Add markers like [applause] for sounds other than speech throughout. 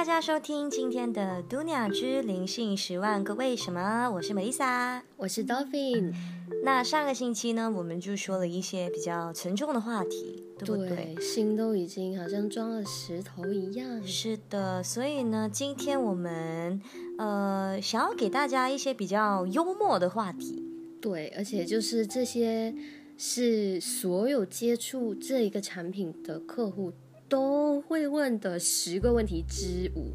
大家收听今天的《嘟鸟之灵性十万个为什么》，我是 Melissa，我是 Dolphin。那上个星期呢，我们就说了一些比较沉重的话题，对不对？心都已经好像装了石头一样。是的，所以呢，今天我们呃想要给大家一些比较幽默的话题。对，而且就是这些是所有接触这一个产品的客户。都会问的十个问题之五，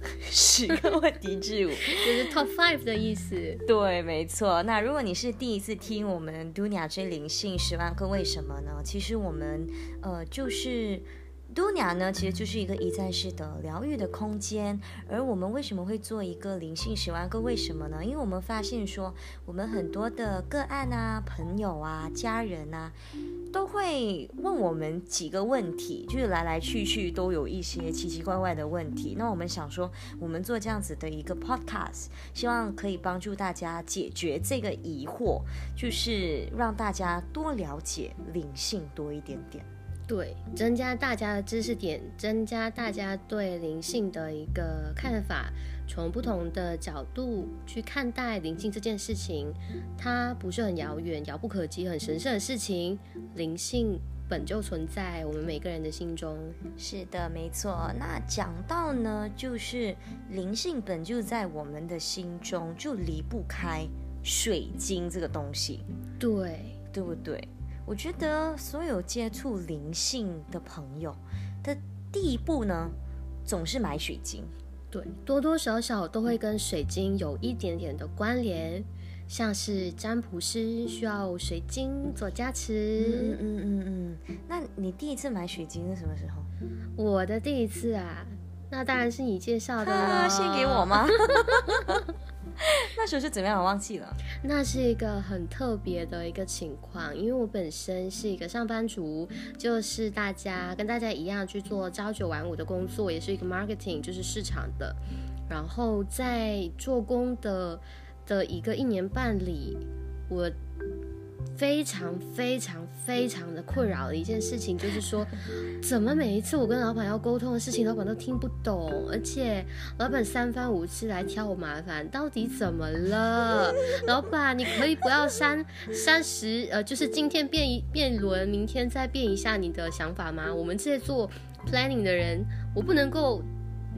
[laughs] 十个问题之五 [laughs] 就是 top five 的意思。对，没错。那如果你是第一次听我们 Dunia 追灵性十万个为什么呢？其实我们呃就是。多鸟呢，其实就是一个一站式的疗愈的空间。而我们为什么会做一个灵性十万个为什么呢？因为我们发现说，我们很多的个案啊、朋友啊、家人啊，都会问我们几个问题，就是来来去去都有一些奇奇怪怪的问题。那我们想说，我们做这样子的一个 podcast，希望可以帮助大家解决这个疑惑，就是让大家多了解灵性多一点点。对，增加大家的知识点，增加大家对灵性的一个看法，从不同的角度去看待灵性这件事情，它不是很遥远、遥不可及、很神圣的事情。灵性本就存在我们每个人的心中。是的，没错。那讲到呢，就是灵性本就在我们的心中，就离不开水晶这个东西。对，对不对？我觉得所有接触灵性的朋友的第一步呢，总是买水晶。对，多多少少都会跟水晶有一点点的关联，像是占卜师需要水晶做加持。嗯嗯嗯嗯。那你第一次买水晶是什么时候？我的第一次啊，那当然是你介绍的啊。献给我吗？[laughs] 那时候是怎么样？我忘记了。那是一个很特别的一个情况，因为我本身是一个上班族，就是大家跟大家一样去做朝九晚五的工作，也是一个 marketing，就是市场的。然后在做工的的一个一年半里，我。非常非常非常的困扰的一件事情，就是说，怎么每一次我跟老板要沟通的事情，老板都听不懂，而且老板三番五次来挑我麻烦，到底怎么了？老板，你可以不要三三十，呃，就是今天变一变轮，明天再变一下你的想法吗？我们这些做 planning 的人，我不能够。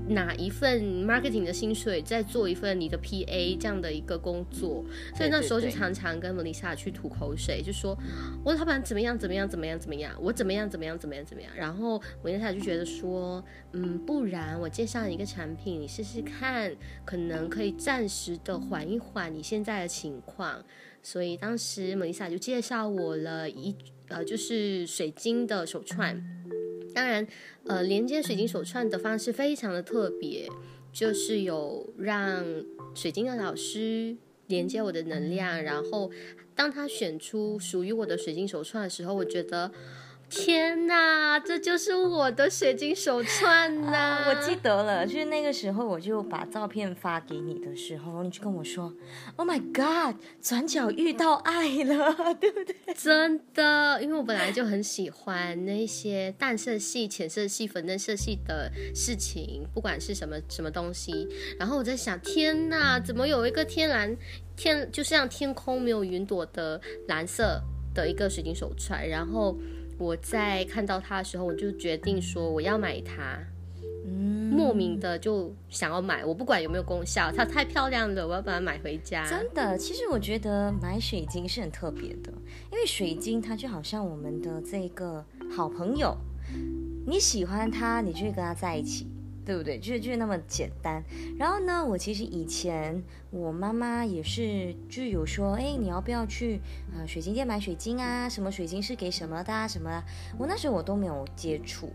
拿一份 marketing 的薪水，再做一份你的 PA 这样的一个工作，所以那时候就常常跟 Melissa 去吐口水，就说我老板怎么样怎么样怎么样怎么样，我怎么样怎么样怎么样怎么样。然后 Melissa 就觉得说，嗯，不然我介绍你一个产品，你试试看，可能可以暂时的缓一缓你现在的情况。所以当时 Melissa 就介绍我了一呃，就是水晶的手串。当然，呃，连接水晶手串的方式非常的特别，就是有让水晶的老师连接我的能量，然后当他选出属于我的水晶手串的时候，我觉得。天哪，这就是我的水晶手串呐！我记得了，就是那个时候，我就把照片发给你的时候，你就跟我说：“Oh my God，转角遇到爱了，[laughs] 对不对？”真的，因为我本来就很喜欢那些淡色系、浅色系、粉嫩色系的事情，不管是什么什么东西。然后我在想，天哪，怎么有一个天蓝天，就像天空没有云朵的蓝色的一个水晶手串，然后。我在看到它的时候，我就决定说我要买它，嗯，莫名的就想要买。我不管有没有功效，它太漂亮了，我要把它买回家。真的，其实我觉得买水晶是很特别的，因为水晶它就好像我们的这个好朋友，你喜欢它，你就会跟它在一起。对不对？就是就是那么简单。然后呢，我其实以前我妈妈也是就有说，哎，你要不要去呃水晶店买水晶啊？什么水晶是给什么的啊？什么的？我那时候我都没有接触。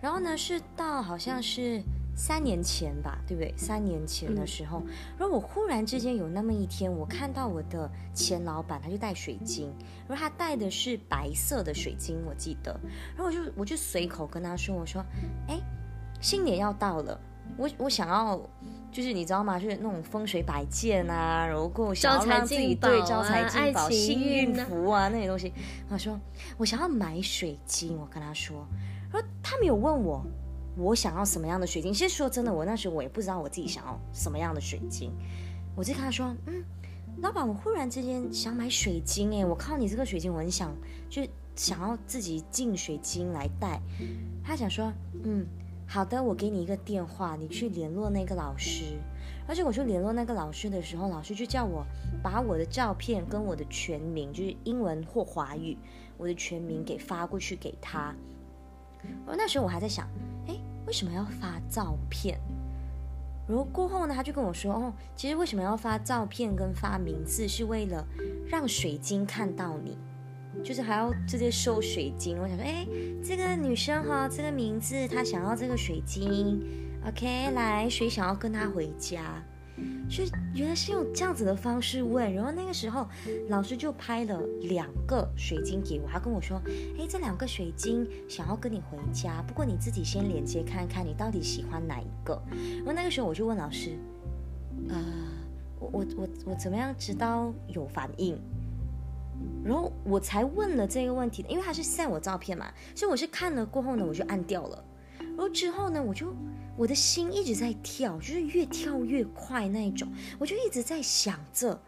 然后呢，是到好像是三年前吧，对不对？三年前的时候，然后我忽然之间有那么一天，我看到我的前老板他就戴水晶，然后他戴的是白色的水晶，我记得。然后我就我就随口跟他说，我说，哎。新年要到了，我我想要，就是你知道吗？就是那种风水摆件啊，然后想要让自己对招财进宝、幸运符啊那些东西。他说我想要买水晶，我跟他说，然后他没有问我我想要什么样的水晶。其实说真的，我那时候我也不知道我自己想要什么样的水晶。我就跟他说，嗯，老板，我忽然之间想买水晶，哎，我靠你这个水晶，我很想就想要自己进水晶来戴。他想说，嗯，好的，我给你一个电话，你去联络那个老师。而且我去联络那个老师的时候，老师就叫我把我的照片跟我的全名，就是英文或华语，我的全名给发过去给他。而那时候我还在想，哎，为什么要发照片？然后过后呢，他就跟我说，哦，其实为什么要发照片跟发名字，是为了让水晶看到你，就是还要直接收水晶。我想说，哎，这个女生哈，这个名字她想要这个水晶。OK，来，谁想要跟她回家？就原来是用这样子的方式问，然后那个时候老师就拍了两个水晶给我，他跟我说：“哎，这两个水晶想要跟你回家，不过你自己先连接看看，你到底喜欢哪一个。”然后那个时候我就问老师：“呃，我我我我怎么样知道有反应？”然后我才问了这个问题的，因为他是晒我照片嘛，所以我是看了过后呢，我就按掉了。然后之后呢，我就。我的心一直在跳，就是越跳越快那一种，我就一直在想着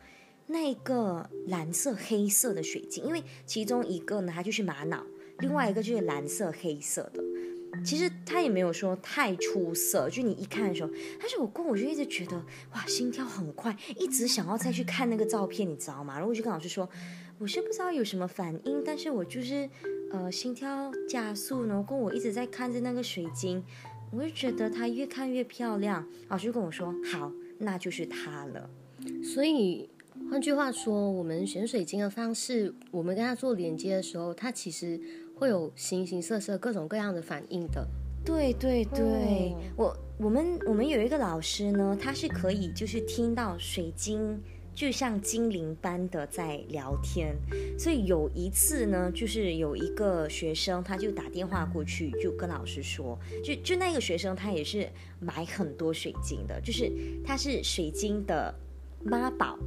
那个蓝色黑色的水晶，因为其中一个呢它就是玛瑙，另外一个就是蓝色黑色的。其实它也没有说太出色，就你一看的时候，但是我过我就一直觉得哇，心跳很快，一直想要再去看那个照片，你知道吗？然后我就跟老师说，我是不知道有什么反应，但是我就是呃心跳加速，然后我一直在看着那个水晶。我就觉得它越看越漂亮，老师就跟我说：“好，那就是它了。”所以换句话说，我们选水晶的方式，我们跟它做连接的时候，它其实会有形形色色、各种各样的反应的。对对对，我我们我们有一个老师呢，他是可以就是听到水晶。就像精灵般的在聊天，所以有一次呢，就是有一个学生，他就打电话过去，就跟老师说，就就那个学生他也是买很多水晶的，就是他是水晶的妈宝。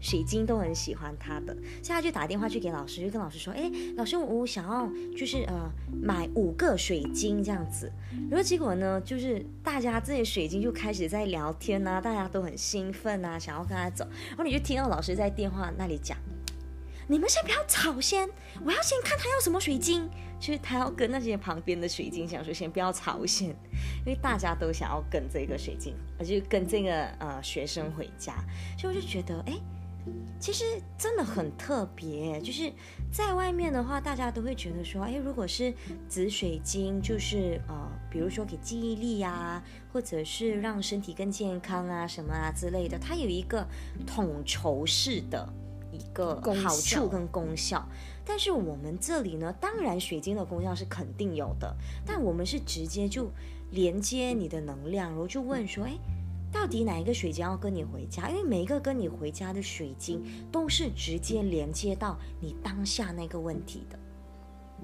水晶都很喜欢他的，所以他就打电话去给老师，就跟老师说：“哎，老师，我想要就是呃买五个水晶这样子。”然后结果呢，就是大家这些水晶就开始在聊天呐，大家都很兴奋呐，想要跟他走。然后你就听到老师在电话那里讲：“你们先不要吵先，我要先看他要什么水晶。”就是他要跟那些旁边的水晶讲说：“先不要吵先，因为大家都想要跟这个水晶，而且跟这个呃学生回家。”所以我就觉得，哎。其实真的很特别，就是在外面的话，大家都会觉得说，哎，如果是紫水晶，就是呃，比如说给记忆力啊，或者是让身体更健康啊，什么啊之类的，它有一个统筹式的一个好处跟功效。但是我们这里呢，当然水晶的功效是肯定有的，但我们是直接就连接你的能量，然后就问说，哎。到底哪一个水晶要跟你回家？因为每一个跟你回家的水晶都是直接连接到你当下那个问题的。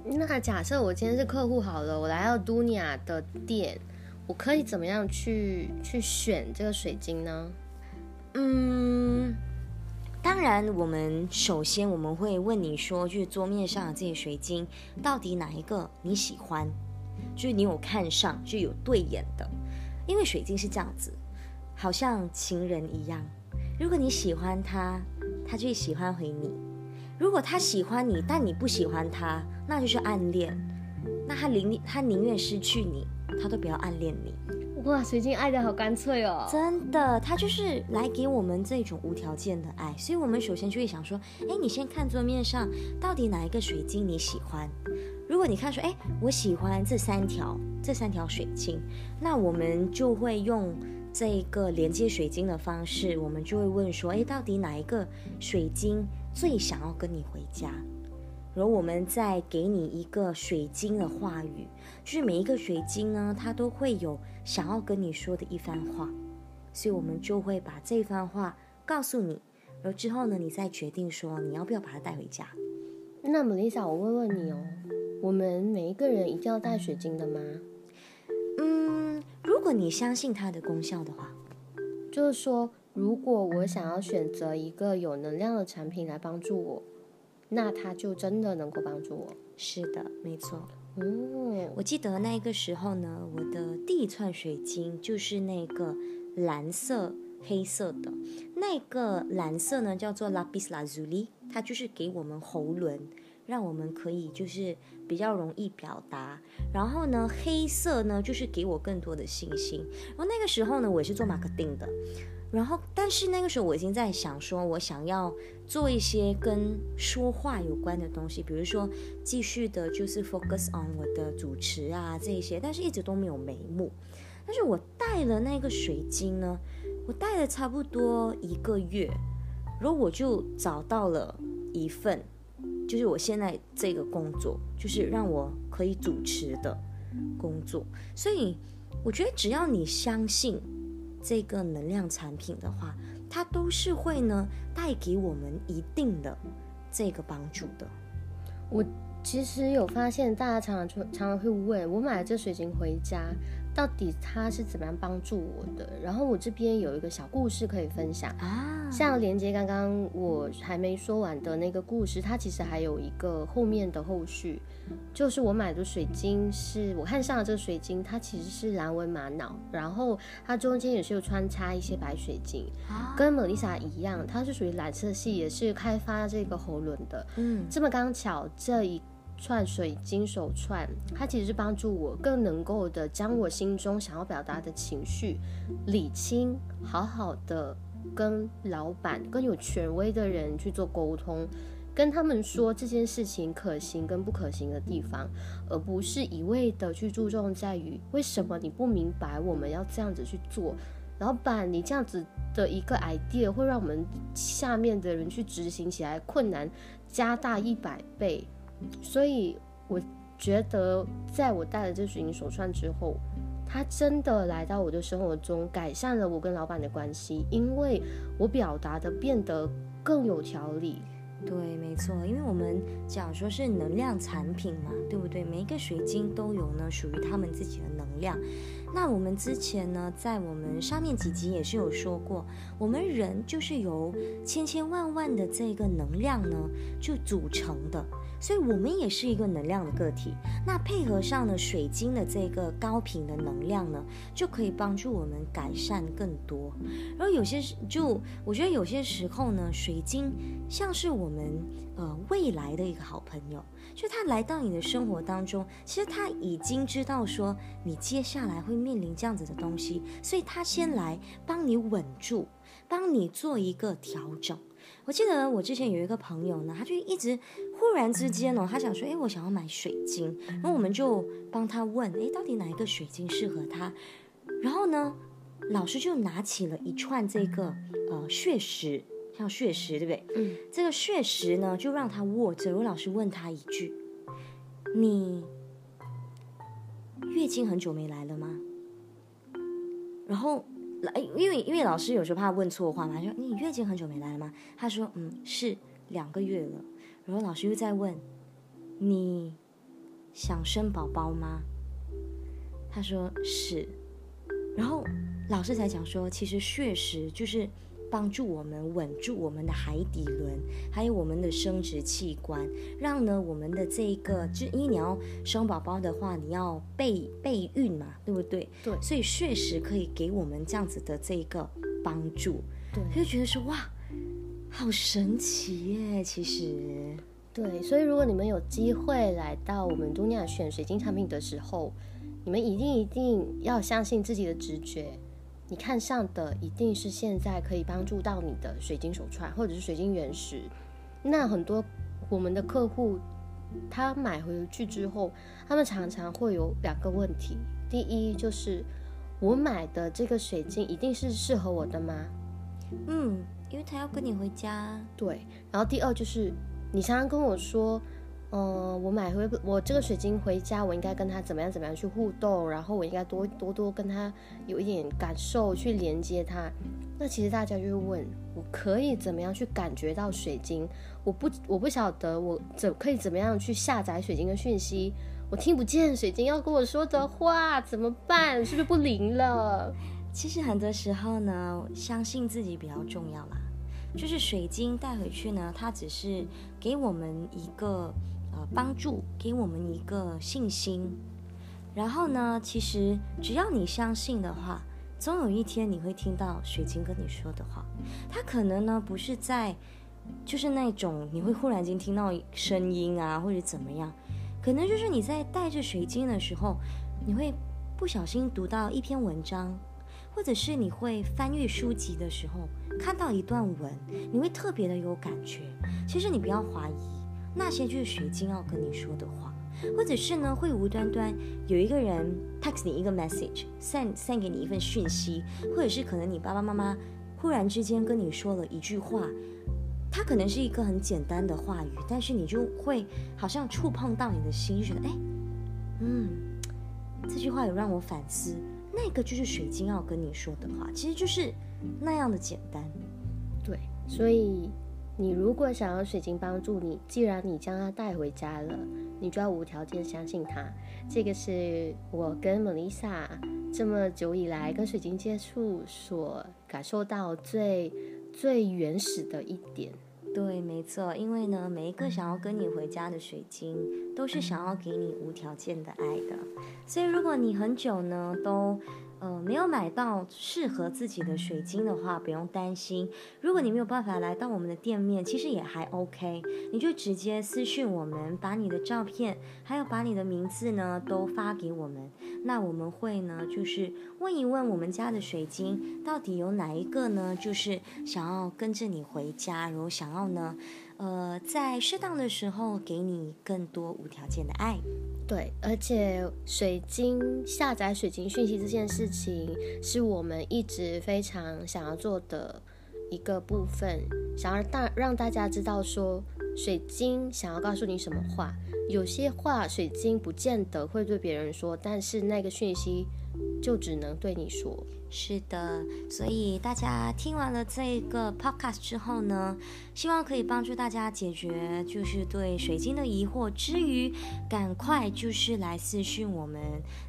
那假设我今天是客户好了，我来到都尼亚的店，我可以怎么样去去选这个水晶呢？嗯，当然，我们首先我们会问你说，就是桌面上的这些水晶，到底哪一个你喜欢？就是你有看上，就有对眼的。因为水晶是这样子。好像情人一样，如果你喜欢他，他就会喜欢回你；如果他喜欢你，但你不喜欢他，那就是暗恋。那他宁他宁愿失去你，他都不要暗恋你。哇，水晶爱的好干脆哦！真的，他就是来给我们这种无条件的爱。所以，我们首先就会想说：哎，你先看桌面上到底哪一个水晶你喜欢？如果你看说：哎，我喜欢这三条，这三条水晶，那我们就会用。这一个连接水晶的方式，我们就会问说：哎，到底哪一个水晶最想要跟你回家？然后我们再给你一个水晶的话语，就是每一个水晶呢，它都会有想要跟你说的一番话，所以我们就会把这番话告诉你，然后之后呢，你再决定说你要不要把它带回家。那么，Lisa，我问问你哦，我们每一个人一定要带水晶的吗？你相信它的功效的话，就是说，如果我想要选择一个有能量的产品来帮助我，那它就真的能够帮助我。是的，没错。哦，我记得那个时候呢，我的第一串水晶就是那个蓝色、黑色的。那个蓝色呢叫做 Lapis Lazuli，它就是给我们喉轮，让我们可以就是比较容易表达。然后呢，黑色呢就是给我更多的信心。然后那个时候呢，我也是做马克定的。然后，但是那个时候我已经在想说，我想要做一些跟说话有关的东西，比如说继续的就是 focus on 我的主持啊这一些，但是一直都没有眉目。但是我带了那个水晶呢，我带了差不多一个月，然后我就找到了一份，就是我现在这个工作，就是让我可以主持的工作。所以我觉得只要你相信。这个能量产品的话，它都是会呢带给我们一定的这个帮助的。我其实有发现，大家常常常常会问我买了这水晶回家。到底他是怎么样帮助我的？然后我这边有一个小故事可以分享啊，像连接刚刚我还没说完的那个故事，它其实还有一个后面的后续，就是我买的水晶是我看上的这个水晶，它其实是蓝纹玛瑙，然后它中间也是有穿插一些白水晶，跟莫丽莎一样，它是属于蓝色系，也是开发这个喉轮的，嗯，这么刚巧这一。串水晶手串，它其实是帮助我更能够的将我心中想要表达的情绪理清，好好的跟老板、跟有权威的人去做沟通，跟他们说这件事情可行跟不可行的地方，而不是一味的去注重在于为什么你不明白我们要这样子去做，老板你这样子的一个 idea 会让我们下面的人去执行起来困难加大一百倍。所以，我觉得，在我戴了这水晶手串之后，它真的来到我的生活中，改善了我跟老板的关系，因为我表达的变得更有条理。对，没错，因为我们讲说是能量产品嘛，对不对？每一个水晶都有呢属于他们自己的能量。那我们之前呢，在我们上面几集也是有说过，我们人就是由千千万万的这个能量呢就组成的。所以，我们也是一个能量的个体。那配合上呢水晶的这个高频的能量呢，就可以帮助我们改善更多。然后有些就我觉得有些时候呢，水晶像是我们呃未来的一个好朋友，就他来到你的生活当中，其实他已经知道说你接下来会面临这样子的东西，所以他先来帮你稳住，帮你做一个调整。我记得我之前有一个朋友呢，他就一直忽然之间哦，他想说，哎，我想要买水晶，然后我们就帮他问，哎，到底哪一个水晶适合他？然后呢，老师就拿起了一串这个呃血石，像血石，对不对？嗯。这个血石呢，就让他握着。我老师问他一句：“你月经很久没来了吗？”然后。哎，因为因为老师有时候怕问错话嘛，说你月经很久没来了吗？他说嗯是两个月了。然后老师又在问你想生宝宝吗？他说是。然后老师才讲说，其实确实就是。帮助我们稳住我们的海底轮，还有我们的生殖器官，让呢我们的这一个，就因为你要生宝宝的话，你要备备孕嘛，对不对？对，所以确实可以给我们这样子的这一个帮助。对，就觉得说哇，好神奇耶！其实，对，所以如果你们有机会来到我们东亚选水晶产品的时候，你们一定一定要相信自己的直觉。你看上的一定是现在可以帮助到你的水晶手串，或者是水晶原石。那很多我们的客户，他买回去之后，他们常常会有两个问题：第一，就是我买的这个水晶一定是适合我的吗？嗯，因为他要跟你回家。对。然后第二就是，你常常跟我说。嗯，我买回我这个水晶回家，我应该跟他怎么样怎么样去互动，然后我应该多多多跟他有一点感受去连接他。那其实大家就会问，我可以怎么样去感觉到水晶？我不我不晓得我怎可以怎么样去下载水晶的讯息？我听不见水晶要跟我说的话，怎么办？是不是不灵了？[laughs] 其实很多时候呢，相信自己比较重要啦。就是水晶带回去呢，它只是给我们一个。呃帮助，给我们一个信心。然后呢，其实只要你相信的话，总有一天你会听到水晶跟你说的话。它可能呢不是在，就是那种你会忽然间听到声音啊，或者怎么样，可能就是你在带着水晶的时候，你会不小心读到一篇文章，或者是你会翻阅书籍的时候看到一段文，你会特别的有感觉。其实你不要怀疑，那些就是水晶要跟你说的话。或者是呢，会无端端有一个人 text 你一个 message，send send 给你一份讯息，或者是可能你爸爸妈妈忽然之间跟你说了一句话，它可能是一个很简单的话语，但是你就会好像触碰到你的心，就觉得哎，嗯，这句话有让我反思，那个就是水晶要跟你说的话，其实就是那样的简单。对，所以。你如果想要水晶帮助你，既然你将它带回家了，你就要无条件相信它。这个是我跟 Melissa 这么久以来跟水晶接触所感受到最最原始的一点。对，没错，因为呢，每一个想要跟你回家的水晶，都是想要给你无条件的爱的。所以，如果你很久呢都。呃，没有买到适合自己的水晶的话，不用担心。如果你没有办法来到我们的店面，其实也还 OK，你就直接私信我们，把你的照片，还有把你的名字呢都发给我们。那我们会呢，就是问一问我们家的水晶到底有哪一个呢，就是想要跟着你回家，然后想要呢，呃，在适当的时候给你更多无条件的爱。对，而且水晶下载水晶讯息这件事情，是我们一直非常想要做的一个部分，想要大让大家知道说，水晶想要告诉你什么话，有些话水晶不见得会对别人说，但是那个讯息就只能对你说。是的，所以大家听完了这个 podcast 之后呢，希望可以帮助大家解决就是对水晶的疑惑之余，赶快就是来私讯我们，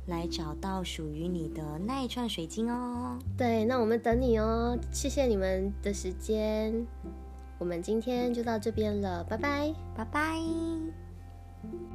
来找到属于你的那一串水晶哦。对，那我们等你哦，谢谢你们的时间，我们今天就到这边了，拜拜，拜拜。